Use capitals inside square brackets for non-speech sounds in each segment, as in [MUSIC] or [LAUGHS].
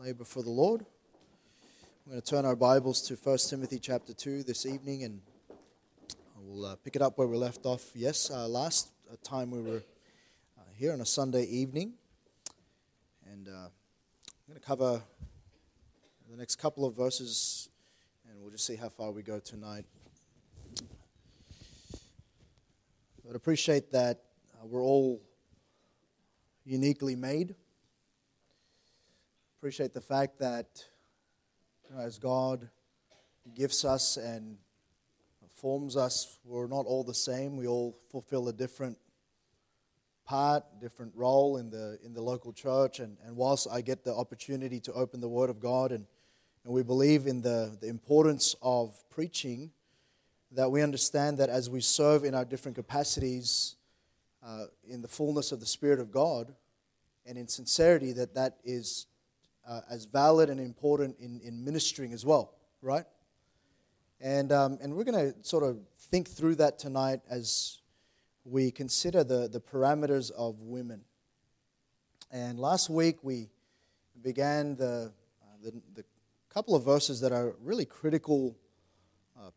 lay before the Lord. We're going to turn our Bibles to 1 Timothy chapter 2 this evening and we'll uh, pick it up where we left off. Yes, uh, last uh, time we were uh, here on a Sunday evening. And uh, I'm going to cover the next couple of verses and we'll just see how far we go tonight. But appreciate that uh, we're all uniquely made appreciate the fact that you know, as God gifts us and forms us, we're not all the same. We all fulfill a different part, different role in the in the local church. And, and whilst I get the opportunity to open the Word of God and, and we believe in the, the importance of preaching, that we understand that as we serve in our different capacities uh, in the fullness of the Spirit of God and in sincerity, that that is uh, as valid and important in, in ministering as well, right? And, um, and we're going to sort of think through that tonight as we consider the, the parameters of women. And last week we began the, uh, the, the, couple of verses that are really critical uh,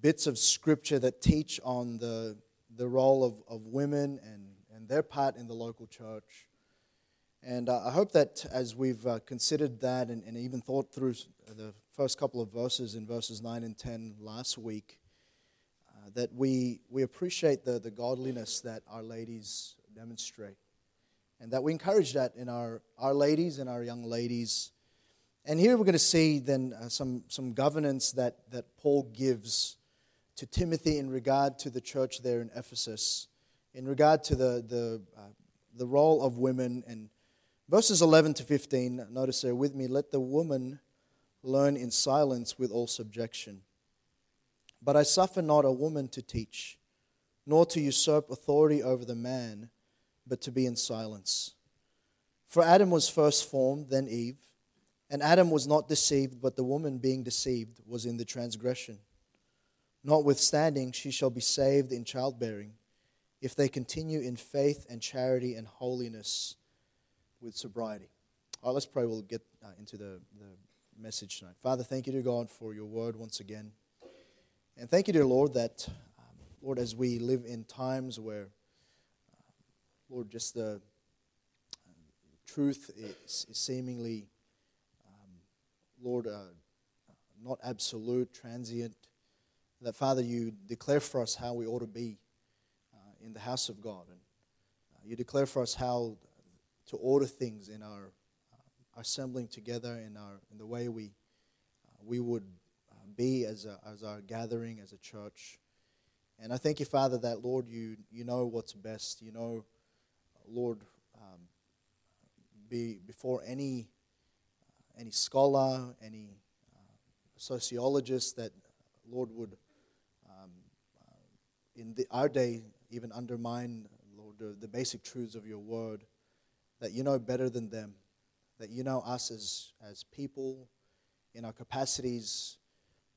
bits of scripture that teach on the, the role of, of women and, and their part in the local church. And uh, I hope that as we've uh, considered that and, and, even thought through the first couple of verses in verses 9 and 10 last week, uh, that we, we appreciate the, the godliness that our ladies demonstrate. And that we encourage that in our, our ladies and our young ladies. And here we're going to see then uh, some, some governance that, that Paul gives to Timothy in regard to the church there in Ephesus, in regard to the, the, uh, the role of women and Verses 11 to 15, notice there with me, let the woman learn in silence with all subjection. But I suffer not a woman to teach, nor to usurp authority over the man, but to be in silence. For Adam was first formed, then Eve. And Adam was not deceived, but the woman being deceived was in the transgression. Notwithstanding, she shall be saved in childbearing, if they continue in faith and charity and holiness with sobriety. All right, let's pray. We'll get uh, into the, the message tonight. Father, thank you, to God, for your word once again. And thank you, dear Lord, that, um, Lord, as we live in times where, uh, Lord, just the uh, truth is, is seemingly, um, Lord, uh, not absolute, transient, that, Father, you declare for us how we ought to be uh, in the house of God. And uh, you declare for us how to order things in our uh, assembling together in our in the way we uh, we would uh, be as a, as our gathering as a church. And I thank you, Father, that Lord, you you know what's best. You know, Lord, um, be before any uh, any scholar, any uh, sociologist that Lord would um, uh, in the, our day even undermine Lord the, the basic truths of your word that you know better than them, that you know us as, as people in our capacities,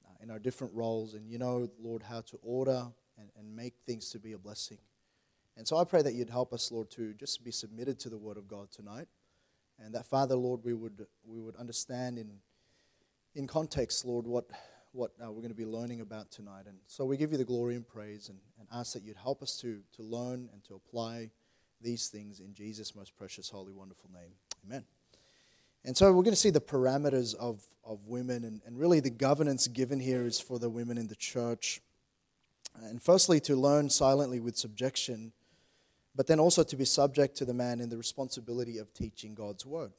uh, in our different roles, and you know, Lord, how to order and, and make things to be a blessing. And so I pray that you'd help us, Lord, to just be submitted to the Word of God tonight. And that, Father, Lord, we would, we would understand in, in context, Lord, what, what uh, we're going to be learning about tonight. And so we give you the glory and praise and, and ask that you'd help us to, to learn and to apply these things in Jesus' most precious, holy, wonderful name. Amen. And so we're going to see the parameters of, of women, and, and really the governance given here is for the women in the church. And firstly, to learn silently with subjection, but then also to be subject to the man in the responsibility of teaching God's word.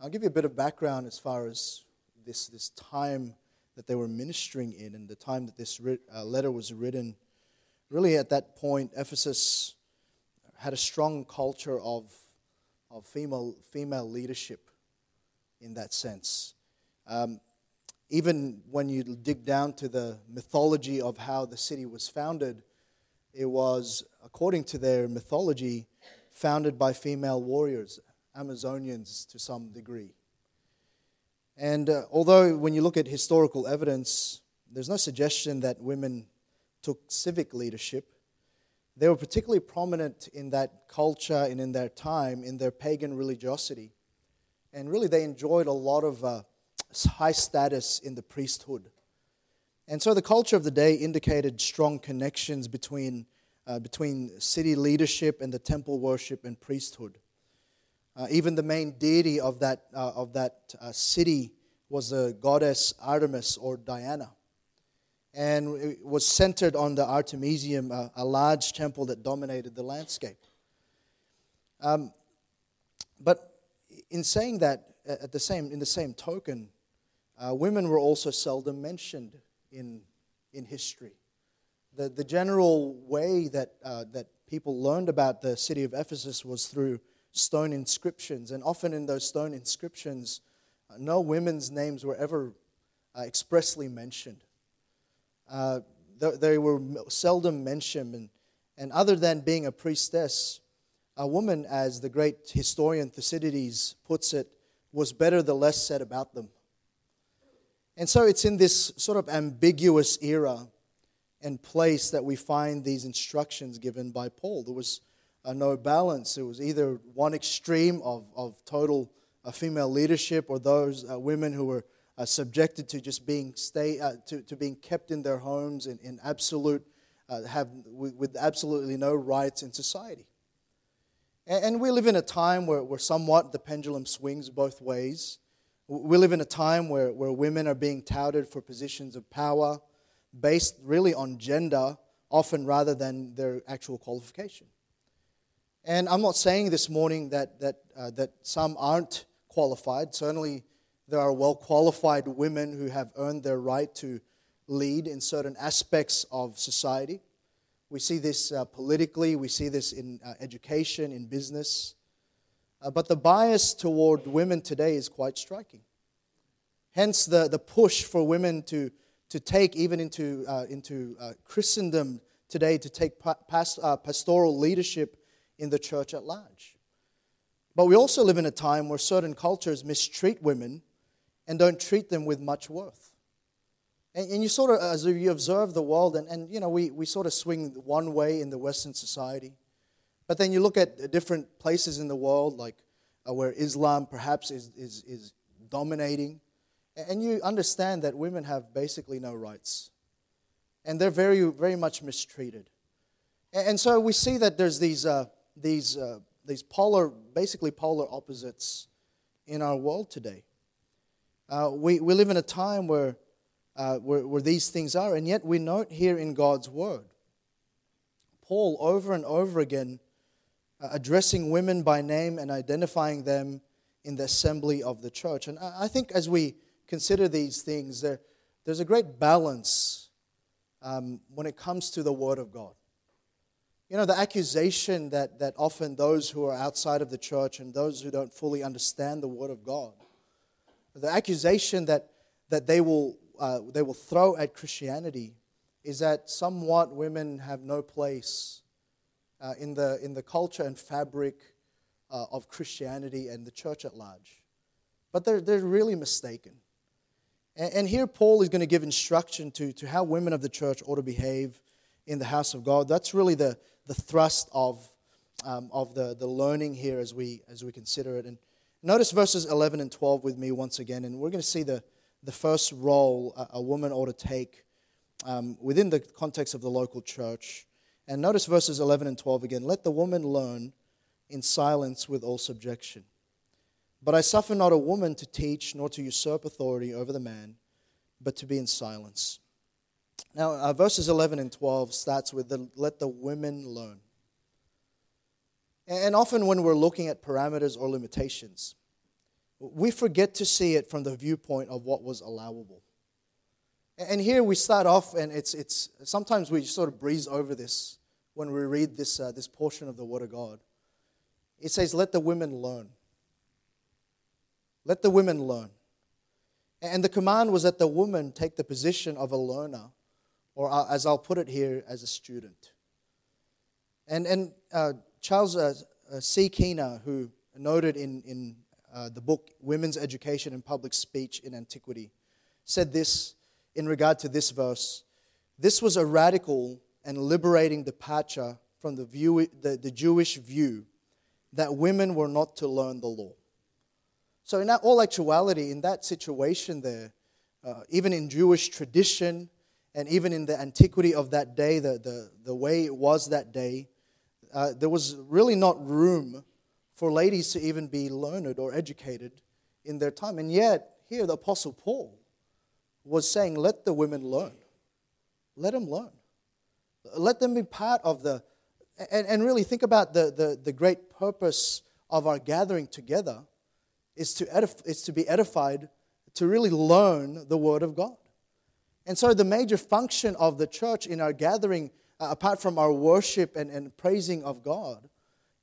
I'll give you a bit of background as far as this, this time that they were ministering in and the time that this uh, letter was written. Really, at that point, Ephesus had a strong culture of, of female, female leadership in that sense. Um, even when you dig down to the mythology of how the city was founded, it was, according to their mythology, founded by female warriors, Amazonians to some degree. And uh, although, when you look at historical evidence, there's no suggestion that women took civic leadership, they were particularly prominent in that culture and in their time, in their pagan religiosity. And really, they enjoyed a lot of uh, high status in the priesthood. And so the culture of the day indicated strong connections between, uh, between city leadership and the temple worship and priesthood. Uh, even the main deity of that, uh, of that uh, city was the goddess Artemis or Diana. And it was centered on the Artemisium, uh, a large temple that dominated the landscape. Um, but in saying that, at the same, in the same token, uh, women were also seldom mentioned in, in history. The, the general way that, uh, that people learned about the city of Ephesus was through stone inscriptions. And often in those stone inscriptions, uh, no women's names were ever uh, expressly mentioned. Uh, they, they were seldom mentioned. And, and other than being a priestess, a woman, as the great historian Thucydides puts it, was better the less said about them. And so it's in this sort of ambiguous era and place that we find these instructions given by Paul. There was uh, no balance. It was either one extreme of, of total uh, female leadership or those uh, women who were uh, subjected to just being, stay, uh, to, to being kept in their homes in, in absolute, uh, have, with, with, absolutely no rights in society. And, and we live in a time where, where somewhat the pendulum swings both ways. We live in a time where, where women are being touted for positions of power based really on gender, often rather than their actual qualification. And I'm not saying this morning that, that, uh, that some aren't qualified. Certainly, there are well qualified women who have earned their right to lead in certain aspects of society. We see this uh, politically, we see this in uh, education, in business. Uh, but the bias toward women today is quite striking. Hence, the, the push for women to, to take, even into, uh, into uh, Christendom today, to take past, uh, pastoral leadership in the church at large. But we also live in a time where certain cultures mistreat women and don't treat them with much worth. And, and you sort of, as you observe the world, and, and you know, we, we sort of swing one way in the Western society. But then you look at different places in the world, like uh, where Islam perhaps is, is, is dominating, and you understand that women have basically no rights. And they're very, very much mistreated. And, and so we see that there's these, uh, these, uh, these polar, basically polar opposites in our world today. Uh, we, we live in a time where, uh, where, where these things are, and yet we note here in God's Word, Paul over and over again uh, addressing women by name and identifying them in the assembly of the church. And I, I think as we consider these things, there, there's a great balance um, when it comes to the Word of God. You know, the accusation that, that often those who are outside of the church and those who don't fully understand the Word of God, the accusation that, that they, will, uh, they will throw at Christianity is that somewhat women have no place uh, in, the, in the culture and fabric uh, of Christianity and the church at large. But they're, they're really mistaken. And, and here, Paul is going to give instruction to, to how women of the church ought to behave in the house of God. That's really the, the thrust of, um, of the, the learning here as we, as we consider it. And notice verses 11 and 12 with me once again, and we're going to see the, the first role a, a woman ought to take um, within the context of the local church. And notice verses 11 and 12 again. Let the woman learn in silence with all subjection. But I suffer not a woman to teach, nor to usurp authority over the man, but to be in silence. Now, uh, verses 11 and 12 starts with the, let the women learn. And often when we're looking at parameters or limitations, we forget to see it from the viewpoint of what was allowable. And here we start off, and it's, it's sometimes we sort of breeze over this when we read this, uh, this portion of the Word of God. It says, Let the women learn. Let the women learn. And the command was that the woman take the position of a learner, or uh, as I'll put it here, as a student. And, and uh, Charles uh, uh, C. Keener, who noted in, in uh, the book Women's Education and Public Speech in Antiquity, said this in regard to this verse. This was a radical and liberating departure from the, view, the, the Jewish view that women were not to learn the law. So, in all actuality, in that situation there, uh, even in Jewish tradition and even in the antiquity of that day, the, the, the way it was that day, uh, there was really not room for ladies to even be learned or educated in their time. And yet, here the Apostle Paul was saying, Let the women learn. Let them learn. Let them be part of the. And, and really think about the, the, the great purpose of our gathering together is to, edif- is to be edified, to really learn the Word of God. And so, the major function of the church in our gathering, uh, apart from our worship and, and praising of God,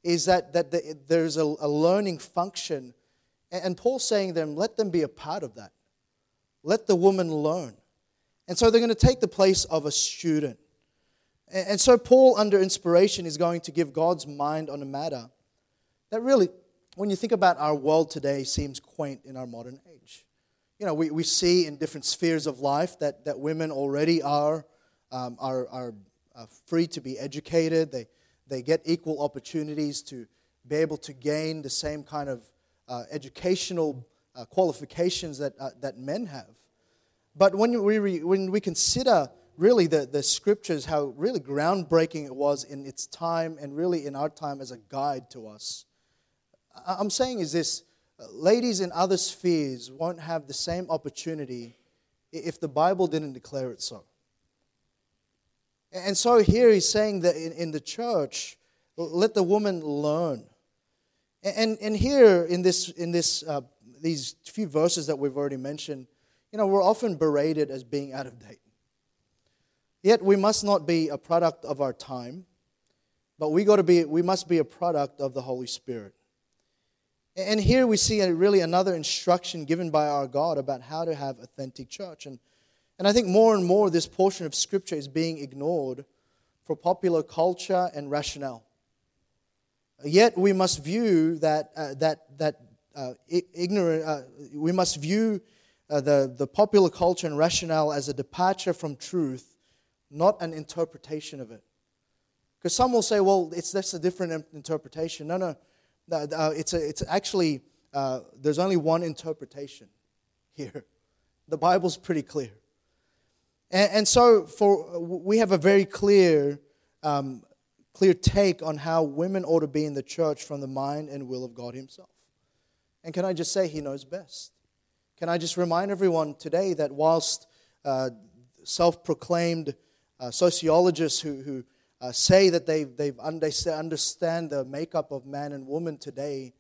is that, that the, there's a, a learning function. And, and Paul's saying them, let them be a part of that. Let the woman learn. And so, they're going to take the place of a student. And, and so, Paul, under inspiration, is going to give God's mind on a matter that really, when you think about our world today, seems quaint in our modern age. You know, we, we see in different spheres of life that, that women already are, um, are, are uh, free to be educated. They, they get equal opportunities to be able to gain the same kind of uh, educational uh, qualifications that, uh, that men have. But when we, re, when we consider really the, the scriptures, how really groundbreaking it was in its time and really in our time as a guide to us, I'm saying is this ladies in other spheres won't have the same opportunity if the Bible didn't declare it so. And so here he's saying that in, in the church, let the woman learn. And, and here in this, in this, uh, these few verses that we've already mentioned, you know, we're often berated as being out of date. Yet we must not be a product of our time, but we, got to be, we must be a product of the Holy Spirit. And here we see really another instruction given by our God about how to have authentic church. And, and I think more and more this portion of Scripture is being ignored for popular culture and rationale. Yet we must view that, uh, that, that uh, ignorant, uh, we must view uh, the, the popular culture and rationale as a departure from truth, not an interpretation of it. Because some will say, well, it's that's a different interpretation. No, no. Uh, it's, a, it's actually, uh, there's only one interpretation [LAUGHS] here. The Bible's pretty clear. And, and so for, we have a very clear, um, clear take on how women ought to be in the church from the mind and will of God Himself. And can I just say, He knows best? Can I just remind everyone today that whilst uh, self proclaimed uh, sociologists who, who uh, say that they they've understand the makeup of man and woman today,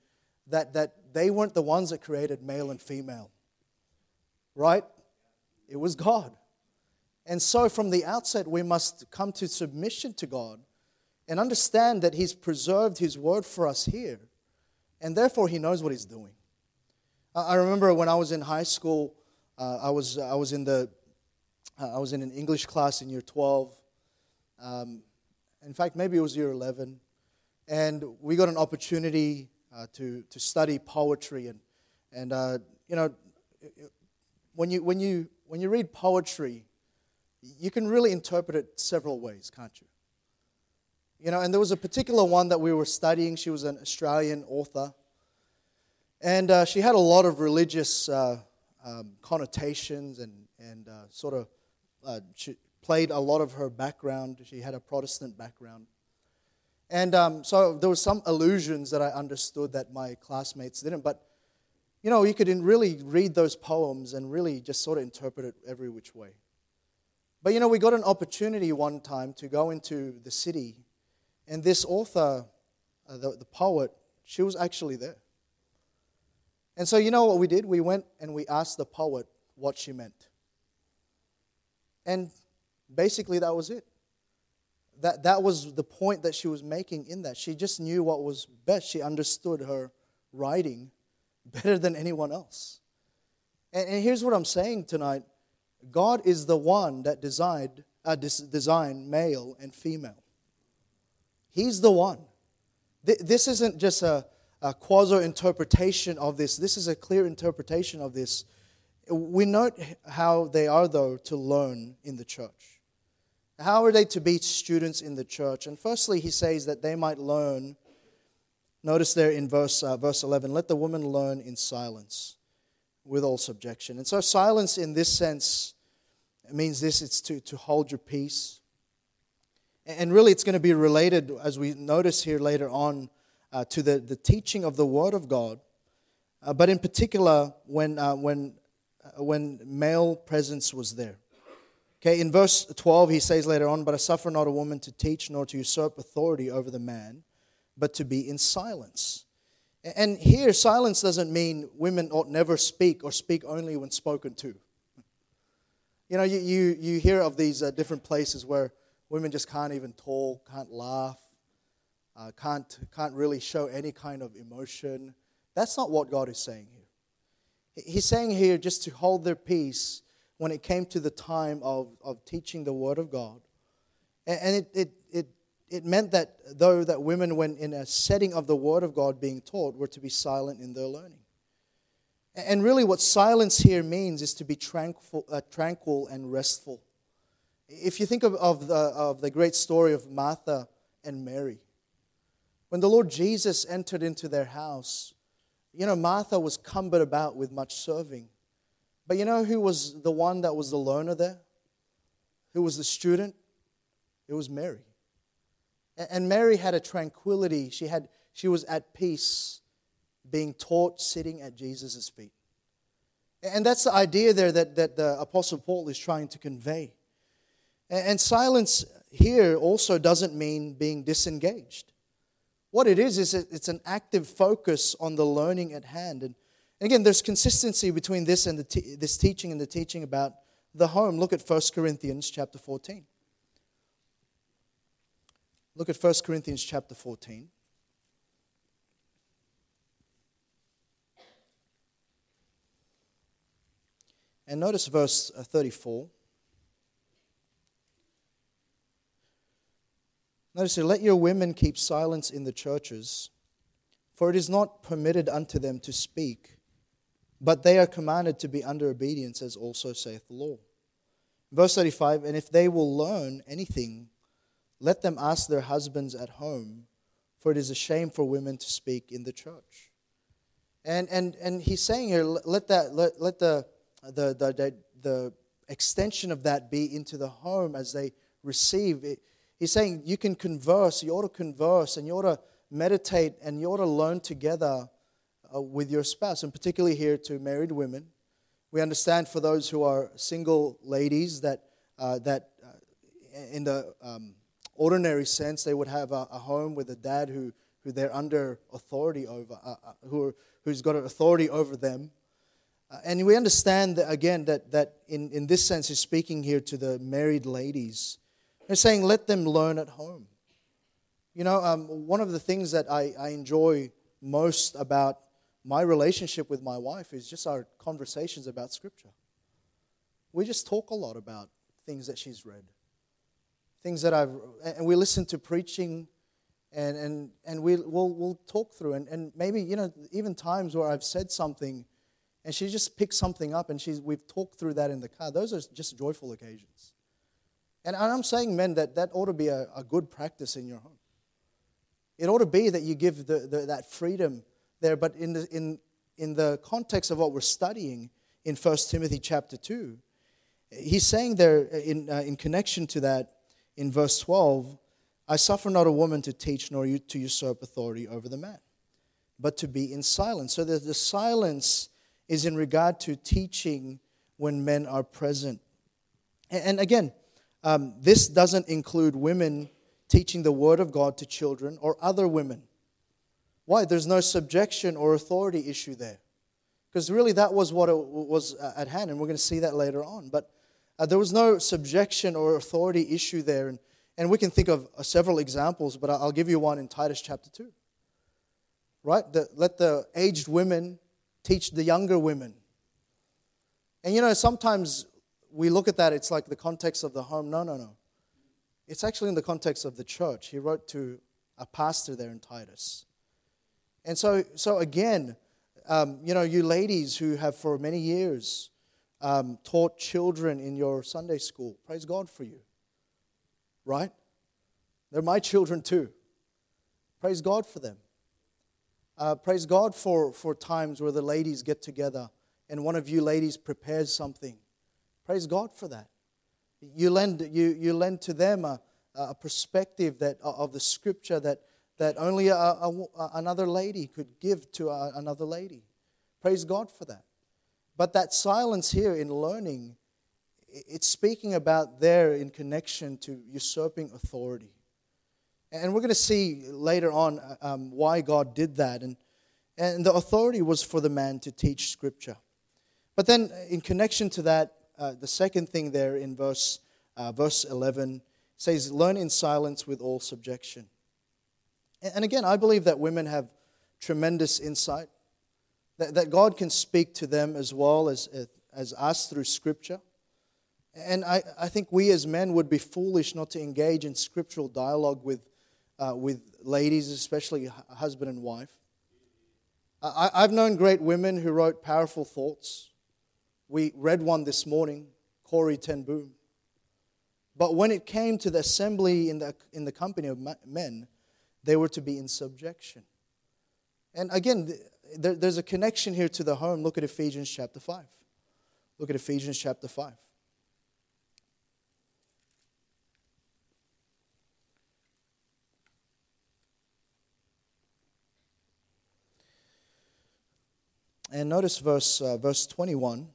that, that they weren't the ones that created male and female. Right? It was God. And so from the outset, we must come to submission to God and understand that He's preserved His word for us here. And therefore, He knows what He's doing. I remember when I was in high school, uh, I, was, I, was in the, uh, I was in an English class in year 12. Um, in fact, maybe it was year 11. And we got an opportunity uh, to, to study poetry. And, and uh, you know, when you, when, you, when you read poetry, you can really interpret it several ways, can't you? You know, and there was a particular one that we were studying. She was an Australian author. And uh, she had a lot of religious uh, um, connotations and, and uh, sort of, uh, she, played a lot of her background. She had a Protestant background. And um, so there were some allusions that I understood that my classmates didn't. But, you know, you could really read those poems and really just sort of interpret it every which way. But, you know, we got an opportunity one time to go into the city, and this author, uh, the, the poet, she was actually there. And so, you know what we did? We went and we asked the poet what she meant. And Basically, that was it. That, that was the point that she was making in that. She just knew what was best. She understood her writing better than anyone else. And, and here's what I'm saying tonight God is the one that designed, uh, designed male and female. He's the one. This isn't just a, a quasi interpretation of this, this is a clear interpretation of this. We note how they are, though, to learn in the church. How are they to be students in the church? And firstly, he says that they might learn Notice there in verse, uh, verse 11 let the woman learn in silence with all subjection. And so, silence in this sense means this it's to, to hold your peace. And really, it's going to be related, as we notice here later on, uh, to the, the teaching of the Word of God. Uh, but in particular, when, uh, when, uh, when male presence was there. Okay, in verse 12, he says later on, But I suffer not a woman to teach nor to usurp authority over the man, but to be in silence. And here, silence doesn't mean women ought never speak or speak only when spoken to. You know, you, you, you hear of these uh, different places where women just can't even talk, can't laugh, uh, can't, can't really show any kind of emotion. That's not what God is saying here. He's saying here just to hold their peace when it came to the time of, of teaching the Word of God. And, it, it, it it meant that though that women, when in a setting of the Word of God being taught, were to be silent in their learning. And really, what silence here means is to be tranquil, uh, tranquil and restful. If you think of, of, the, of the great story of Martha and Mary, when the Lord Jesus entered into their house, you know, Martha was cumbered about with much serving. But you know who was the one that was the learner there? Who was the student? It was Mary. And Mary had a tranquility. She, had, she was at peace being taught sitting at Jesus' feet. And that's the idea there that, that the Apostle Paul is trying to convey. And silence here also doesn't mean being disengaged. What it is, is it's an active focus on the learning at hand. And again, there's consistency between this and the this teaching and the teaching about the home. Look at 1 Corinthians chapter 14. Look at 1 Corinthians chapter 14. And notice verse uh, 34. Notice here, let your women keep silence in the churches, for it is not permitted unto them to speak, but they are commanded to be under obedience, as also saith the law. Verse 35 And if they will learn anything, let them ask their husbands at home, for it is a shame for women to speak in the church. And, and, and he's saying here, let, that, let, let the, the, the, the extension of that be into the home as they receive it. He's saying you can converse, you ought to converse, and you ought to meditate, and you ought to learn together uh, with your spouse, and particularly here to married women. We understand for those who are single ladies that, uh, that uh, in the um, ordinary sense, they would have a, a home with a dad who, who they're under authority over, uh, uh, who who's got authority over them. Uh, and we understand that, again, that, that in, in this sense, he's speaking here to the married ladies. They're saying, let them learn at home. You know, um, one of the things that I, I enjoy most about my relationship with my wife is just our conversations about Scripture. We just talk a lot about things that she's read things that I've, and we listen to preaching and, and, and we, we'll, we'll talk through. And, and maybe, you know, even times where I've said something and she just picks something up and she's, we've talked through that in the car. Those are just joyful occasions. And I'm saying, men, that that ought to be a, a good practice in your home. It ought to be that you give the, the, that freedom there, but in the, in, in the context of what we're studying in 1 Timothy chapter 2, he's saying there in, uh, in connection to that, in verse 12, I suffer not a woman to teach nor to usurp authority over the man, but to be in silence. So the silence is in regard to teaching when men are present. And again, um, this doesn't include women teaching the word of God to children or other women. Why? There's no subjection or authority issue there. Because really, that was what it was at hand, and we're going to see that later on. But uh, there was no subjection or authority issue there. And, and we can think of uh, several examples, but I'll give you one in Titus chapter 2. Right? The, let the aged women teach the younger women. And you know, sometimes we look at that, it's like the context of the home. No, no, no. It's actually in the context of the church. He wrote to a pastor there in Titus. And so, so again, um, you know, you ladies who have for many years um, taught children in your Sunday school. Praise God for you. Right? They're my children too. Praise God for them. Uh, praise God for, for times where the ladies get together and one of you ladies prepares something. Praise God for that. You lend, you, you lend to them a, a perspective that, of the scripture that, that only a, a, another lady could give to another lady. Praise God for that. But that silence here in learning, it's speaking about there in connection to usurping authority. And we're going to see later on um, why God did that. And, and the authority was for the man to teach Scripture. But then, in connection to that, uh, the second thing there in verse, uh, verse 11 says, Learn in silence with all subjection. And again, I believe that women have tremendous insight, that, that God can speak to them as well as, as us through Scripture. And I, I think we as men would be foolish not to engage in scriptural dialogue with uh, with ladies, especially husband and wife. I, I've known great women who wrote powerful thoughts. We read one this morning, Corrie Ten Boom. But when it came to the assembly in the, in the company of men, they were to be in subjection. And again, there, there's a connection here to the home. Look at Ephesians chapter 5. Look at Ephesians chapter 5. And notice verse, uh, verse 21.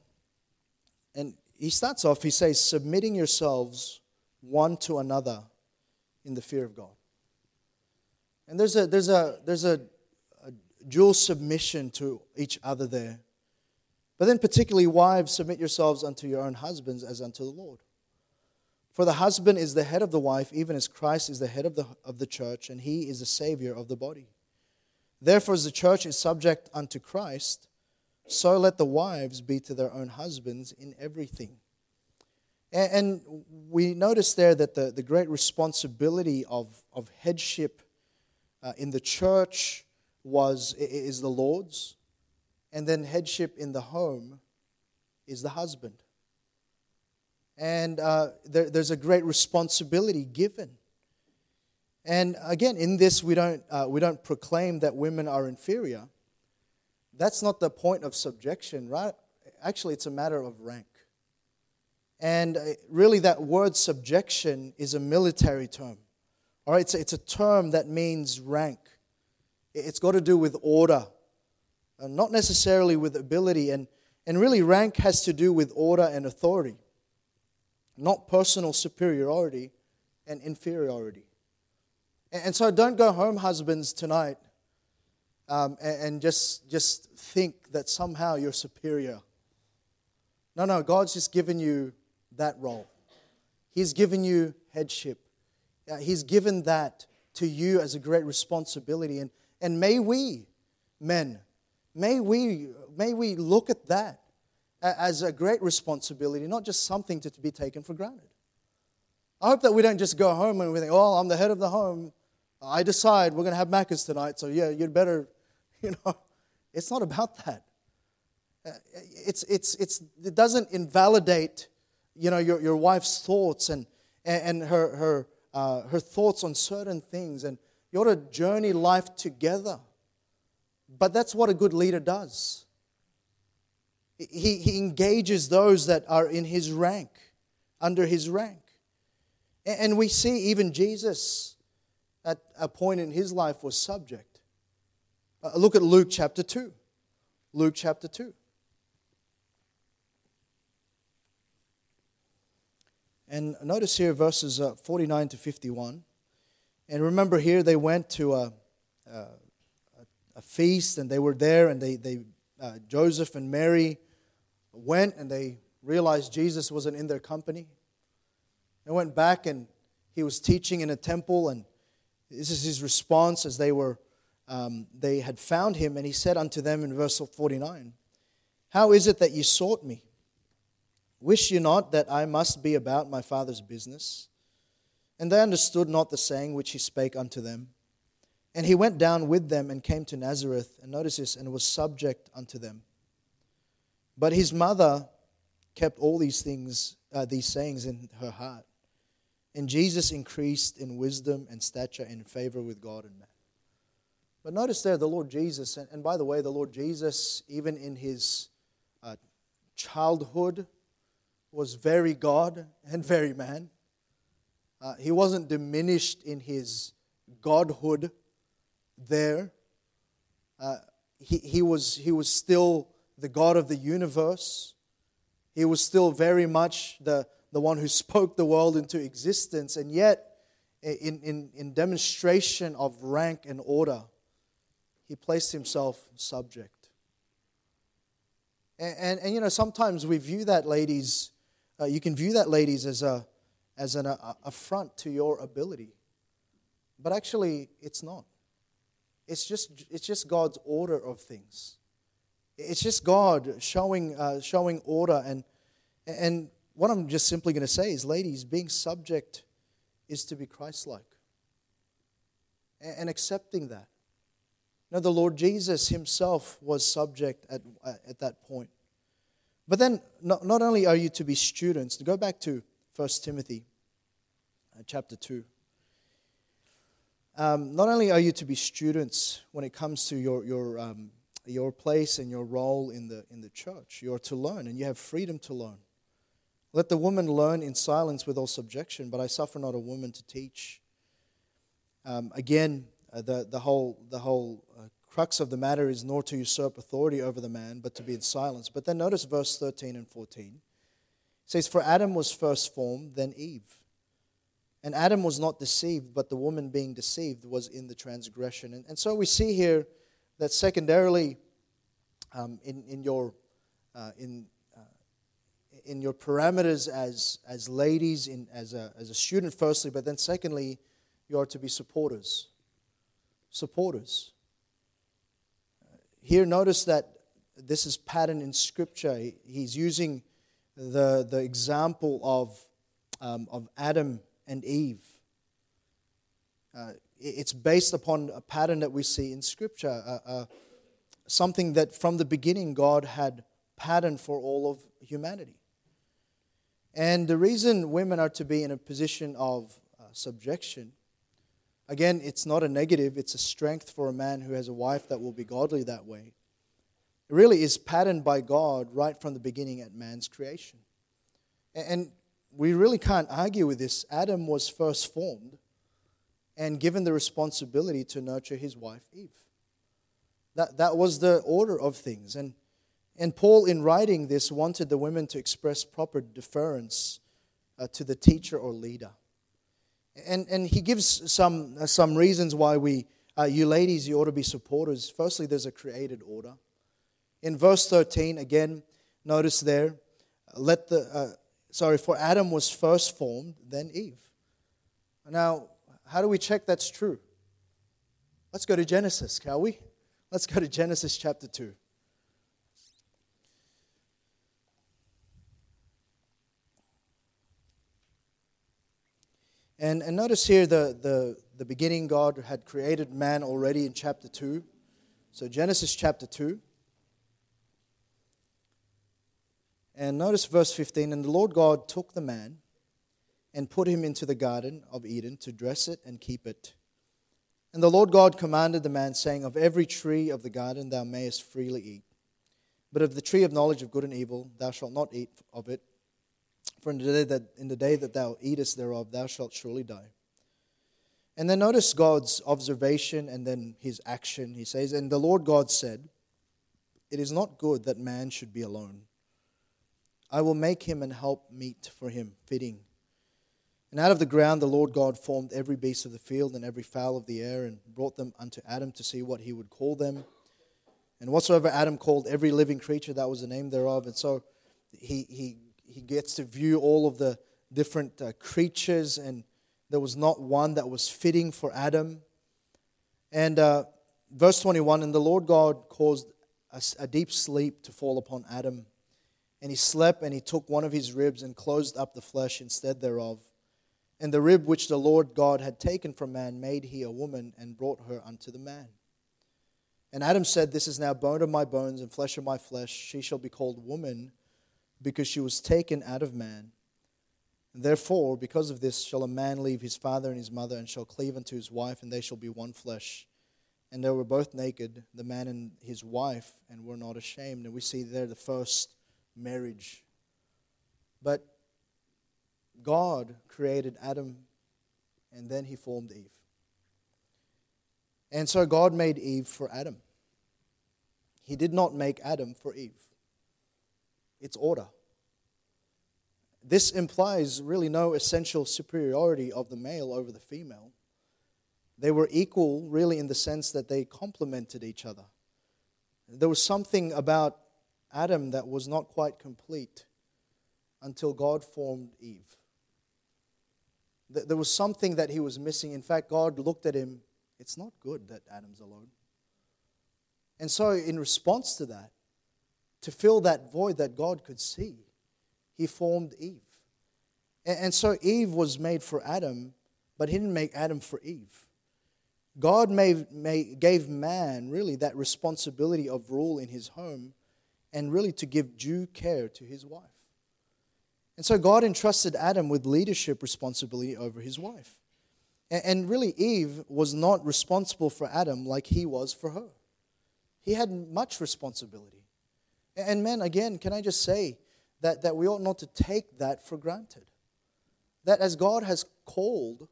And he starts off, he says, submitting yourselves one to another in the fear of God. And there's a, there's a, there's a, a dual submission to each other there. But then, particularly, wives, submit yourselves unto your own husbands as unto the Lord. For the husband is the head of the wife, even as Christ is the head of the, of the church, and he is the Savior of the body. Therefore, as the church is subject unto Christ, so let the wives be to their own husbands in everything. And, we notice there that the, the great responsibility of, of headship uh, in the church was is the Lord's, and then headship in the home is the husband. And uh, there, there's a great responsibility given. And again, in this, we don't, uh, we don't proclaim that women are inferior that's not the point of subjection, right? Actually, it's a matter of rank. And uh, really, that word subjection is a military term. All right, it's a, it's a term that means rank. It's got to do with order, uh, not necessarily with ability. And, and really, rank has to do with order and authority, not personal superiority and inferiority. And, and so, don't go home, husbands, tonight um, and, and just, just think that somehow you're superior. No, no, God's just given you that role. He's given you headship. Uh, he's given that to you as a great responsibility. And, and may we, men, may we, may we look at that as a great responsibility, not just something to be taken for granted. I hope that we don't just go home and we think, oh, I'm the head of the home. I decide we're going to have Macca's tonight, so yeah, you'd better [LAUGHS] You know, it's not about that. Uh, it's, it's, it's, it doesn't invalidate, you know, your, your wife's thoughts and, and her, her, uh, her thoughts on certain things. And you ought to journey life together. But that's what a good leader does. He, he engages those that are in his rank, under his rank. And we see even Jesus at a point in his life was subject. Uh, look at Luke chapter 2. Luke chapter 2. And notice here verses uh, 49 to 51. And remember, here they went to a, a, a feast and they were there, and they, they uh, Joseph and Mary went and they realized Jesus wasn't in their company. They went back and he was teaching in a temple, and this is his response as they were um, they had found him, and he said unto them in verse 49, How is it that you sought me? Wish you not that I must be about my father's business? And they understood not the saying which he spake unto them. And he went down with them and came to Nazareth, and notice this, and was subject unto them. But his mother kept all these things, uh, these sayings in her heart. And Jesus increased in wisdom and stature and favor with God and man. But notice there the Lord Jesus, and, and by the way, the Lord Jesus, even in his uh, childhood, was very God and very man. Uh, he wasn't diminished in his godhood there. Uh, he, he, was, he was still the God of the universe. He was still very much the, the one who spoke the world into existence. And yet, in, in, in demonstration of rank and order, he placed himself subject. And, and, and, you know, sometimes we view that, ladies, uh, you can view that, ladies, as, a, as an a, affront to your ability. But actually, it's not. It's just, it's just God's order of things. It's just God showing, uh, showing order. And, and what I'm just simply going to say is, ladies, being subject is to be Christ like. And, and accepting that. Now, the Lord Jesus himself was subject at, at that point. But then, not, not only are you to be students, to go back to 1 Timothy uh, chapter 2. Um, not only are you to be students when it comes to your, your, um, your place and your role in the, in the church, you're to learn and you have freedom to learn. Let the woman learn in silence with all subjection, but I suffer not a woman to teach. Um, again, uh, the, the whole, the whole uh, crux of the matter is nor to usurp authority over the man, but to be in silence. But then notice verse 13 and 14. Says, For Adam was first formed, then Eve. And Adam was not deceived, but the woman being deceived was in the transgression. And, and so we see here that secondarily, um, in, in, your, uh, in, uh, in your parameters as, as ladies, in, as, a, as a student, firstly, but then secondly, you are to be supporters supporters. Here, notice that this is pattern in Scripture. He's using the, the example of, um, of Adam and Eve. Uh, it's based upon a pattern that we see in Scripture, uh, uh, something that from the beginning God had patterned for all of humanity. And the reason women are to be in a position of uh, subjection Again, it's not a negative, it's a strength for a man who has a wife that will be godly that way. Really is patterned by God right from the beginning at man's creation. And we really can't argue with this. Adam was first formed and given the responsibility to nurture his wife, Eve. That, that was the order of things. And, and Paul, in writing this, wanted the women to express proper deference uh, to the teacher or leader. And, and he gives some, uh, some reasons why we, uh, you ladies, you ought to be supporters. Firstly, there's a created order. In verse 13, again, notice there, let the, uh, sorry, for Adam was first formed, then Eve. Now, how do we check that's true? Let's go to Genesis, shall we? Let's go to Genesis chapter 2. And, and notice here the, the, the beginning, God had created man already in chapter 2. So, Genesis chapter 2. And notice verse 15 And the Lord God took the man and put him into the garden of Eden to dress it and keep it. And the Lord God commanded the man, saying, Of every tree of the garden thou mayest freely eat, but of the tree of knowledge of good and evil thou shalt not eat of it. For in the day that, in the day that thou eatest thereof, thou shalt surely die. And then notice God's observation and then his action. He says, And the Lord God said, It is not good that man should be alone. I will make him and help meet for him, fitting. And out of the ground the Lord God formed every beast of the field and every fowl of the air, and brought them unto Adam to see what he would call them. And whatsoever Adam called every living creature, that was the name thereof. And so he, he he gets to view all of the different uh, creatures, and there was not one that was fitting for Adam. And uh, verse 21 And the Lord God caused a, a deep sleep to fall upon Adam. And he slept, and he took one of his ribs and closed up the flesh instead thereof. And the rib which the Lord God had taken from man made he a woman and brought her unto the man. And Adam said, This is now bone of my bones and flesh of my flesh. She shall be called woman because she was taken out of man. Therefore, because of this, shall a man leave his father and his mother, and shall cleave unto his wife, and they shall be one flesh. and they were both naked, the man and his wife, and were not ashamed. And we see there the first marriage. But God created Adam, and then he formed Eve. And so God made Eve for Adam. He did not make Adam for Eve. It's order. This implies really no essential superiority of the male over the female. They were equal, really, in the sense that they complemented each other. There was something about Adam that was not quite complete until God formed Eve. There was something that he was missing. In fact, God looked at him, it's not good that Adam's alone. And so, in response to that, to fill that void that God could see, he formed Eve. And so, Eve was made for Adam, but he didn't make Adam for Eve. God made, made, gave man really that responsibility of rule in his home and really to give due care to his wife. And so God entrusted Adam with leadership responsibility over his wife. And really, Eve was not responsible for Adam like he was for her. He had much responsibility. And men, again, can I just say that, that we ought not to take that for granted? That as God has called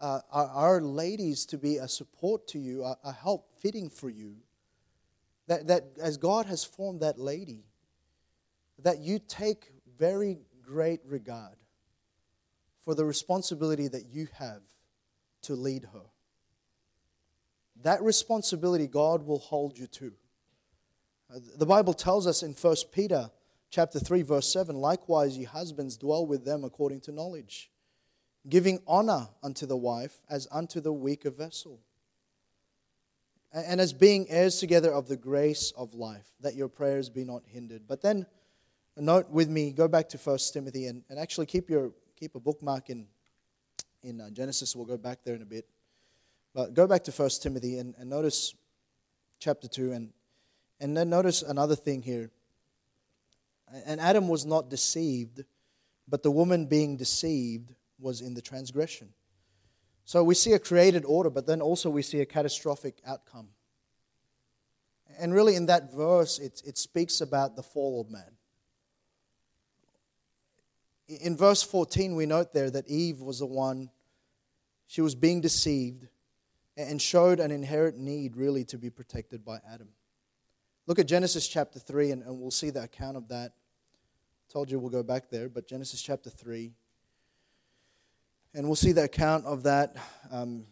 uh, our, our, ladies to be a support to you, a, a help fitting for you, that, that as God has formed that lady, that you take very great regard for the responsibility that you have to lead her. That responsibility God will hold you to. Uh, the Bible tells us in 1 Peter chapter 3 verse 7, likewise ye husbands dwell with them according to knowledge, giving honor unto the wife as unto the weaker vessel. And as being heirs together of the grace of life, that your prayers be not hindered. But then note with me, go back to 1 Timothy and, and actually keep your keep a bookmark in, in uh, Genesis. We'll go back there in a bit. But go back to 1 Timothy and, and notice chapter 2 and, and then notice another thing here. And Adam was not deceived, but the woman being deceived was in the transgression. So we see a created order, but then also we see a catastrophic outcome. And really, in that verse, it, it speaks about the fall of man. In verse 14, we note there that Eve was the one, she was being deceived and showed an inherent need, really, to be protected by Adam. Look at Genesis chapter 3, and, and we'll see the account of that. Told you we'll go back there, but Genesis chapter 3. And we'll see the account of that um,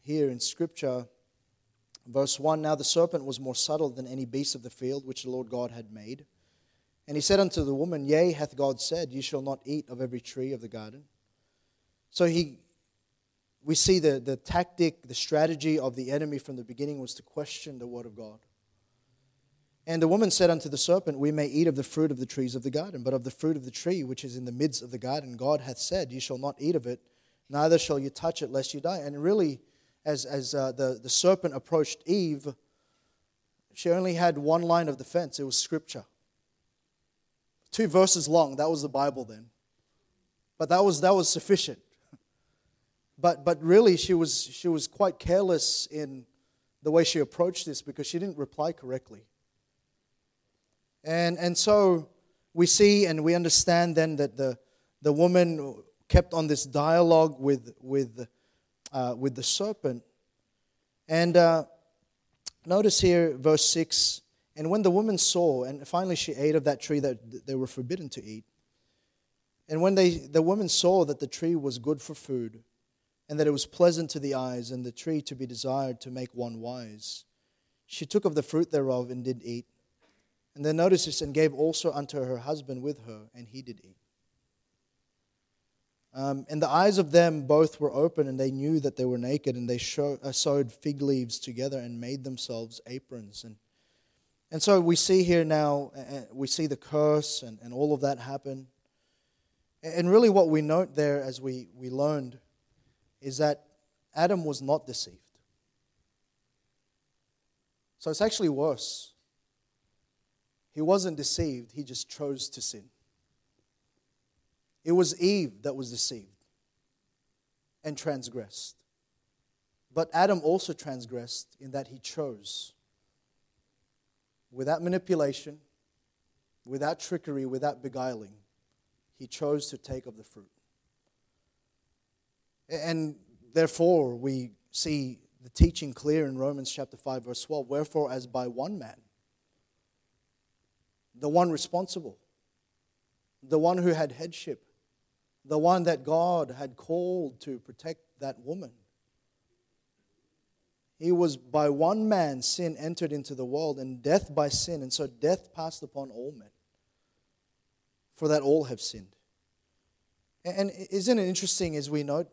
here in Scripture. Verse 1 Now the serpent was more subtle than any beast of the field which the Lord God had made. And he said unto the woman, Yea, hath God said, Ye shall not eat of every tree of the garden. So he, we see the, the tactic, the strategy of the enemy from the beginning was to question the word of God. And the woman said unto the serpent, We may eat of the fruit of the trees of the garden, but of the fruit of the tree which is in the midst of the garden, God hath said, Ye shall not eat of it, neither shall you touch it, lest you die. And really, as, as uh, the, the serpent approached Eve, she only had one line of defense it was scripture two verses long. That was the Bible then. But that was, that was sufficient. But, but really, she was, she was quite careless in the way she approached this because she didn't reply correctly. And, and so we see and we understand then that the, the woman kept on this dialogue with, with, uh, with the serpent. And uh, notice here, verse 6 and when the woman saw, and finally she ate of that tree that they were forbidden to eat, and when they, the woman saw that the tree was good for food, and that it was pleasant to the eyes, and the tree to be desired to make one wise, she took of the fruit thereof and did eat. And then notice this, and gave also unto her husband with her, and he did eat. Um, and the eyes of them both were open, and they knew that they were naked, and they show, uh, sewed fig leaves together and made themselves aprons. And and so we see here now, we see the curse and, and all of that happen. And really, what we note there as we, we learned is that Adam was not deceived. So it's actually worse. He wasn't deceived, he just chose to sin. It was Eve that was deceived and transgressed. But Adam also transgressed in that he chose. Without manipulation, without trickery, without beguiling, he chose to take of the fruit. And therefore, we see the teaching clear in Romans chapter 5, verse 12. Wherefore, as by one man, the one responsible, the one who had headship, the one that God had called to protect that woman. He was by one man sin entered into the world, and death by sin, and so death passed upon all men, for that all have sinned. And isn't it interesting as we note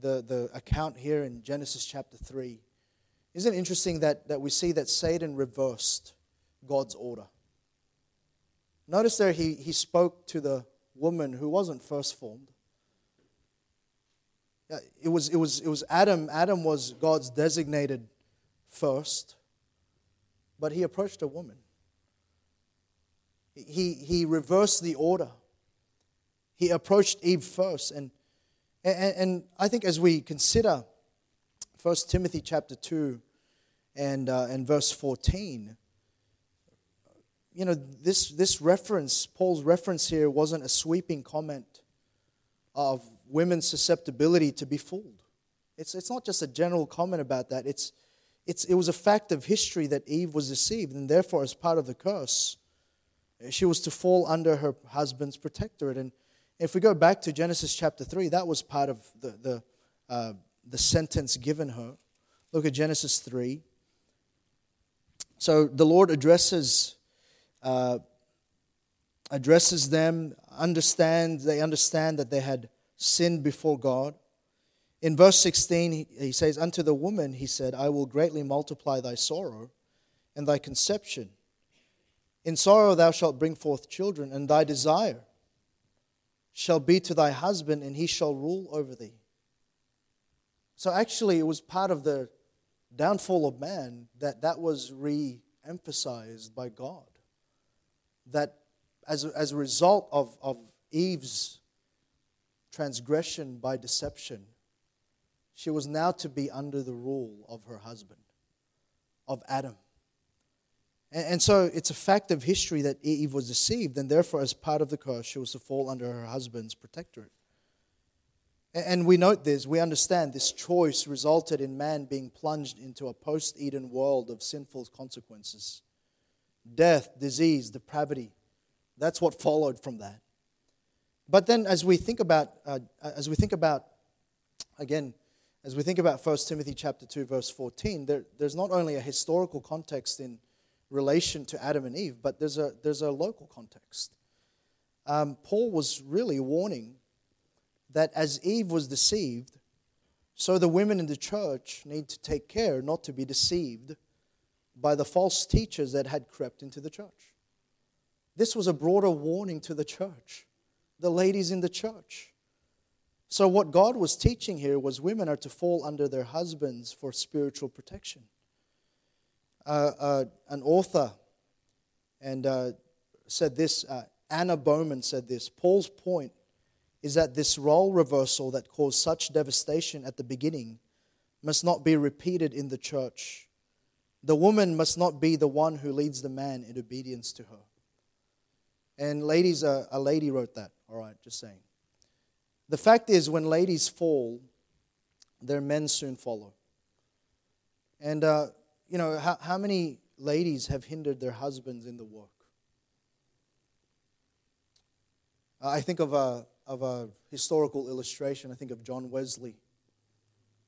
the, the account here in Genesis chapter 3? Isn't it interesting that, that we see that Satan reversed God's order? Notice there he, he spoke to the woman who wasn't first formed. It was, it, was, it was Adam. Adam was God's designated first, but he approached a woman. He, he reversed the order. He approached Eve first. And, and, and I think as we consider 1 Timothy chapter 2 and, uh, and verse 14, you know, this, this reference, Paul's reference here, wasn't a sweeping comment of women's susceptibility to be fooled. It's, it's not just a general comment about that. It's, it's, it was a fact of history that Eve was deceived, and therefore, as part of the curse, she was to fall under her husband's protectorate. And if we go back to Genesis chapter 3, that was part of the, the, uh, the sentence given her. Look at Genesis 3. So the Lord addresses uh, addresses them, understand, they understand that they had sinned before God. In verse 16, he, he says, Unto the woman, he said, I will greatly multiply thy sorrow and thy conception. In sorrow thou shalt bring forth children, and thy desire shall be to thy husband, and he shall rule over thee. So actually, it was part of the downfall of man that that was re emphasized by God that as a, as a result of, of Eve's transgression by deception, she was now to be under the rule of her husband, of Adam. And, and so it's a fact of history that Eve was deceived, and therefore, as part of the curse, she was to fall under her husband's protectorate. And we note this, we understand this choice resulted in man being plunged into a post Eden world of sinful consequences death, disease, depravity. That's what followed from that. But then, as we think about, uh, as we think about, again, as we think about 1 Timothy chapter 2, verse 14, there, there's not only a historical context in relation to Adam and Eve, but there's a, there's a local context. Um, Paul was really warning that as Eve was deceived, so the women in the church need to take care not to be deceived by the false teachers that had crept into the church. This was a broader warning to the church, the ladies in the church. So, what God was teaching here was women are to fall under their husbands for spiritual protection. Uh, uh, an author and uh, said this, uh, Anna Bowman said this Paul's point is that this role reversal that caused such devastation at the beginning must not be repeated in the church the woman must not be the one who leads the man in obedience to her. And ladies, a, a lady wrote that. All right, just saying. The fact is, when ladies fall, their men soon follow. And, uh, you know, how, how many ladies have hindered their husbands in the work? I think of a, of a historical illustration. I think of John Wesley,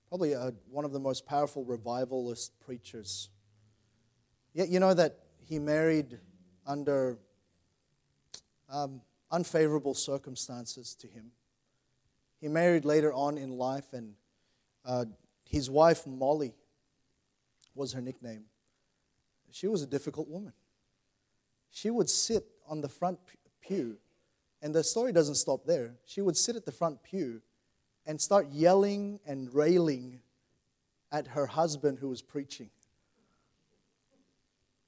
probably a, one of the most powerful revivalist preachers Yet you know that he married under um, unfavorable circumstances to him. He married later on in life, and uh, his wife, Molly, was her nickname. She was a difficult woman. She would sit on the front pew, and the story doesn't stop there. She would sit at the front pew and start yelling and railing at her husband who was preaching.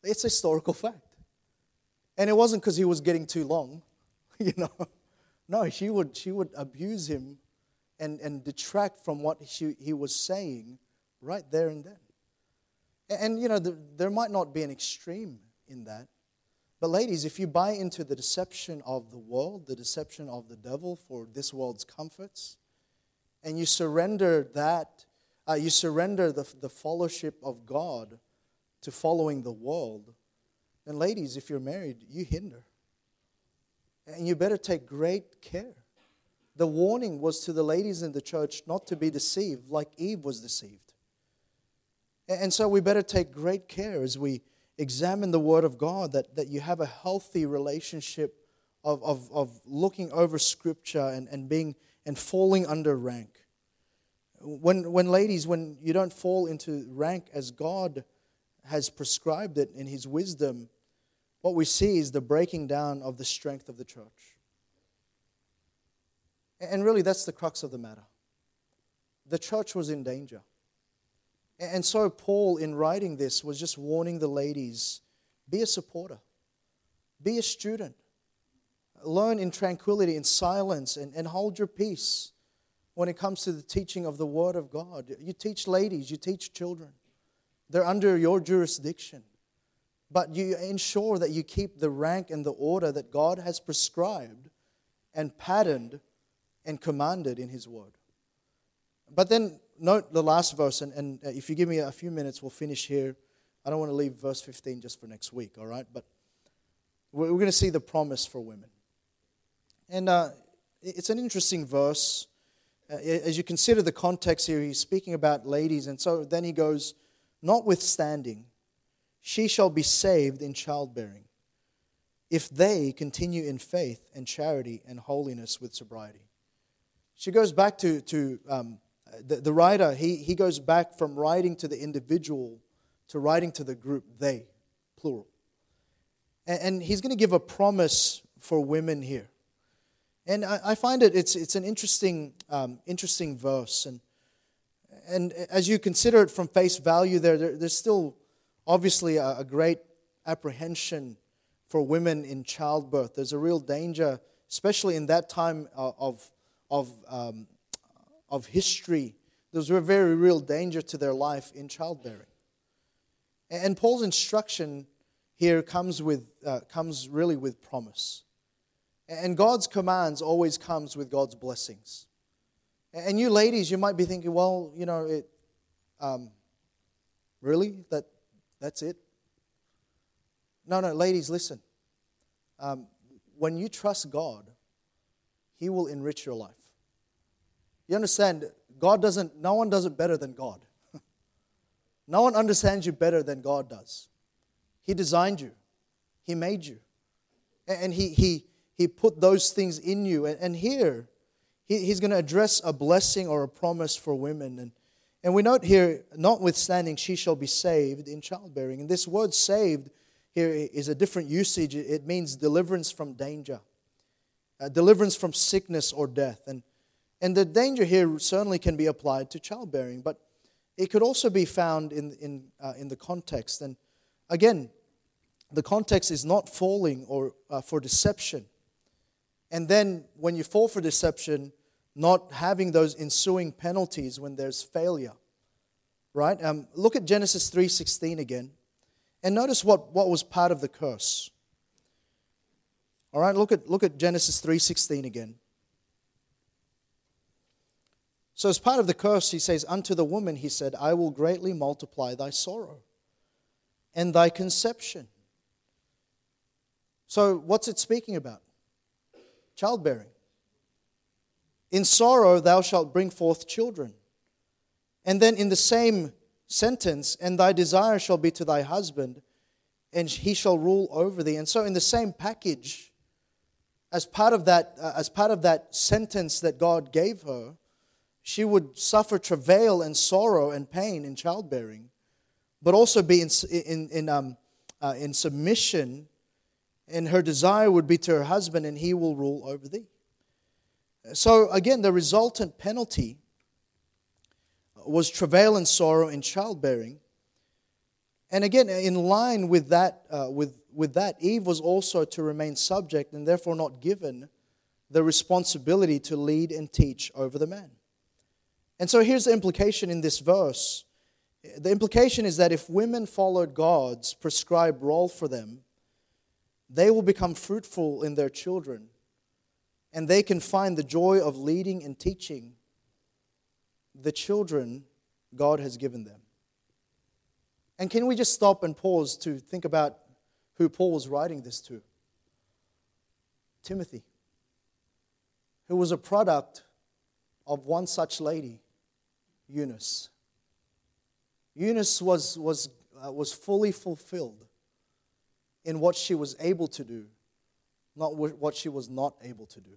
It's a historical fact. And it wasn't because he was getting too long, [LAUGHS] you know. No, she would, she would abuse him and, and detract from what she, he was saying right there and then. And, you know, the, there might not be an extreme in that. But, ladies, if you buy into the deception of the world, the deception of the devil for this world's comforts, and you surrender that, uh, you surrender the, the fellowship of God to following the world, then, ladies, if you're married, you hinder. And you better take great care. The warning was to the ladies in the church not to be deceived like Eve was deceived. And so we better take great care as we examine the Word of God that, that you have a healthy relationship of, of, of looking over Scripture and, and being and falling under rank. When, when ladies, when you don't fall into rank as God has prescribed it in His wisdom, what we see is the breaking down of the strength of the church. And really, that's the crux of the matter. The church was in danger. And so, Paul, in writing this, was just warning the ladies be a supporter, be a student, learn in tranquility, in silence, and, and hold your peace when it comes to the teaching of the Word of God. You teach ladies, you teach children, they're under your jurisdiction. But you ensure that you keep the rank and the order that God has prescribed and patterned and commanded in His Word. But then note the last verse, and, and uh, if you give me a few minutes, we'll finish here. I don't want to leave verse 15 just for next week, all right? But we're, going to see the promise for women. And uh, it's an interesting verse. Uh, as you consider the context here, he's speaking about ladies, and so then he goes, Notwithstanding, she shall be saved in childbearing, if they continue in faith and charity and holiness with sobriety. She goes back to, to um, the, the writer, he, he goes back from writing to the individual to writing to the group, they, plural. And, and he's going to give a promise for women here. And I, I find it, it's, it's an interesting, um, interesting verse. And, and as you consider it from face value, there, there there's still obviously a, a great apprehension for women in childbirth. There's a real danger, especially in that time uh, of, of um, of history, there's a very real danger to their life in childbearing. And Paul's instruction here comes with uh, comes really with promise. And God's commands always comes with God's blessings. And you ladies, you might be thinking, well, you know, it, um, really that that's it. No, no, ladies, listen. Um, when you trust God, He will enrich your life. You understand, God doesn't, no one does it better than God. [LAUGHS] no one understands you better than God does. He designed you, He made you, and He, he, he put those things in you. And, and here, he, He's going to address a blessing or a promise for women. And, and we note here, notwithstanding, she shall be saved in childbearing. And this word saved here is a different usage. It means deliverance from danger, uh, deliverance from sickness or death. And and the danger here certainly can be applied to childbearing, but it could also be found in, in, uh, in the context. And again, the context is not falling or uh, for deception. And then when you fall for deception, not having those ensuing penalties when there's failure. Right? Um, look at Genesis 3.16 again. And notice what, what was part of the curse. All right, look at, look at Genesis 3.16 again. So, as part of the curse, he says, Unto the woman, he said, I will greatly multiply thy sorrow and thy conception. So, what's it speaking about? Childbearing. In sorrow thou shalt bring forth children. And then in the same sentence, and thy desire shall be to thy husband, and he shall rule over thee. And so, in the same package, as part of that, uh, as part of that sentence that God gave her, she would suffer travail and sorrow and pain in childbearing, but also be in, in, in, um, uh, in submission, and her desire would be to her husband, and he will rule over thee. So, again, the resultant penalty was travail and sorrow in childbearing. And again, in line with that, uh, with, with that, Eve was also to remain subject and therefore not given the responsibility to lead and teach over the man. And so here's the implication in this verse The implication is that if women followed God's prescribed role for them, they will become fruitful in their children and they can find the joy of leading and teaching the children God has given them. And can we just stop and pause to think about who Paul was writing this to? Timothy, who was a product of one such lady, Eunice. Eunice was, was, uh, was fully fulfilled in what she was able to do, not what she was not able to do.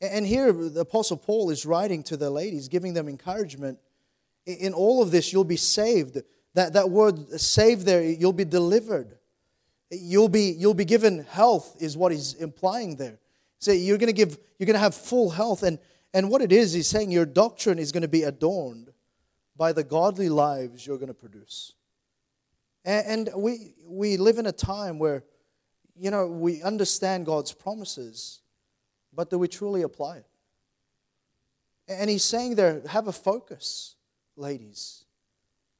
And here, the Apostle Paul is writing to the ladies, giving them encouragement. In all of this, you'll be saved. That, that word saved there, you'll be delivered. You'll be, you'll be given health, is what he's implying there. So you're going to give, you're going to have full health. And, and what it is, he's saying your doctrine is going to be adorned by the godly lives you're going to produce. And, and we, we live in a time where, you know, we understand God's promises but do we truly apply it? And he's saying there, have a focus, ladies.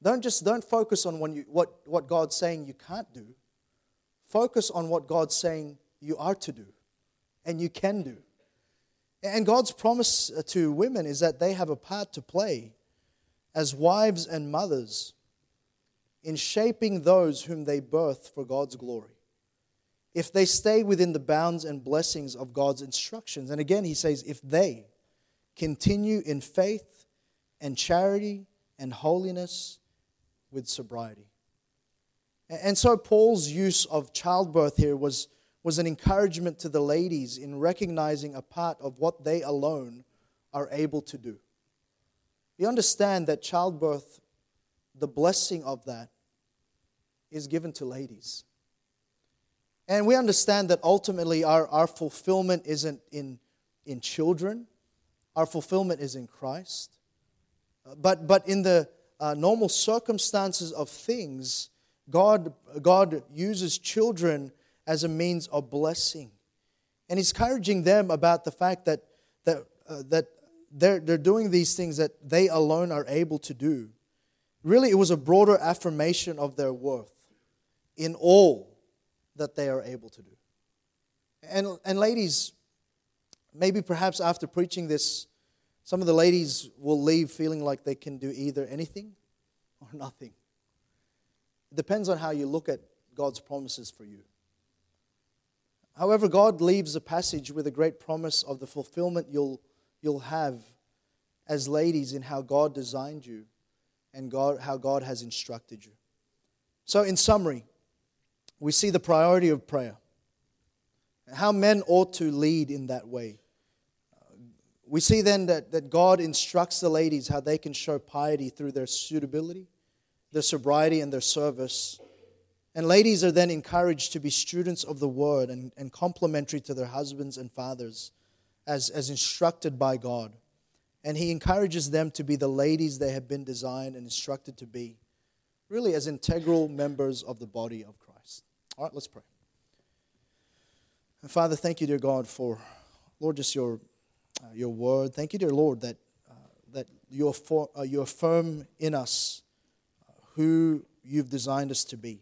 Don't just don't focus on when you, what, what God's saying you can't do. Focus on what God's saying you are to do and you can do. And God's promise to women is that they have a part to play as wives and mothers in shaping those whom they birth for God's glory if they stay within the bounds and blessings of God's instructions. And again, he says, if they continue in faith and charity and holiness with sobriety. And so, Paul's use of childbirth here was, was an encouragement to the ladies in recognizing a part of what they alone are able to do. We understand that childbirth, the blessing of that, is given to ladies. And we understand that ultimately our, our fulfillment isn't in, in children, our fulfillment is in Christ. But, but in the uh, normal circumstances of things, God, God uses children as a means of blessing. And He's encouraging them about the fact that, that, uh, that they're, they're doing these things that they alone are able to do. Really, it was a broader affirmation of their worth in all that they are able to do. And, and ladies, maybe perhaps after preaching this, some of the ladies will leave feeling like they can do either anything or nothing. It depends on how you look at God's promises for you. However, God leaves a passage with a great promise of the fulfillment you'll, you'll have as ladies in how God designed you and God, how God has instructed you. So, in summary, we see the priority of prayer, how men ought to lead in that way. We see then that, that God instructs the ladies how they can show piety through their suitability, their sobriety, and their service. And ladies are then encouraged to be students of the word and, and complementary to their husbands and fathers as, as instructed by God. And he encourages them to be the ladies they have been designed and instructed to be, really as integral members of the body of Christ. All right, let's pray. Father, thank you, dear God, for, Lord, just your, uh, your word. Thank you, dear Lord, that, uh, that you, affirm, uh, you affirm in us uh, who you've designed us to be.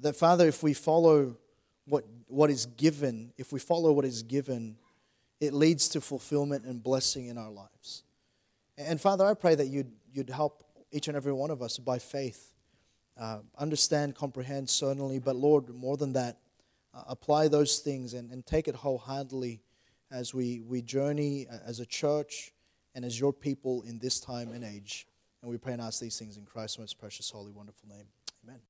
That, Father, if we follow what, what is given, if we follow what is given, it leads to fulfillment and blessing in our lives. And Father, I pray that you'd, you'd help each and every one of us by faith uh, understand, comprehend, certainly, but Lord, more than that, uh, apply those things and, and take it wholeheartedly as we, we journey uh, as a church and as your people in this time and age. And we pray and ask these things in Christ's most precious, holy, wonderful name. Amen.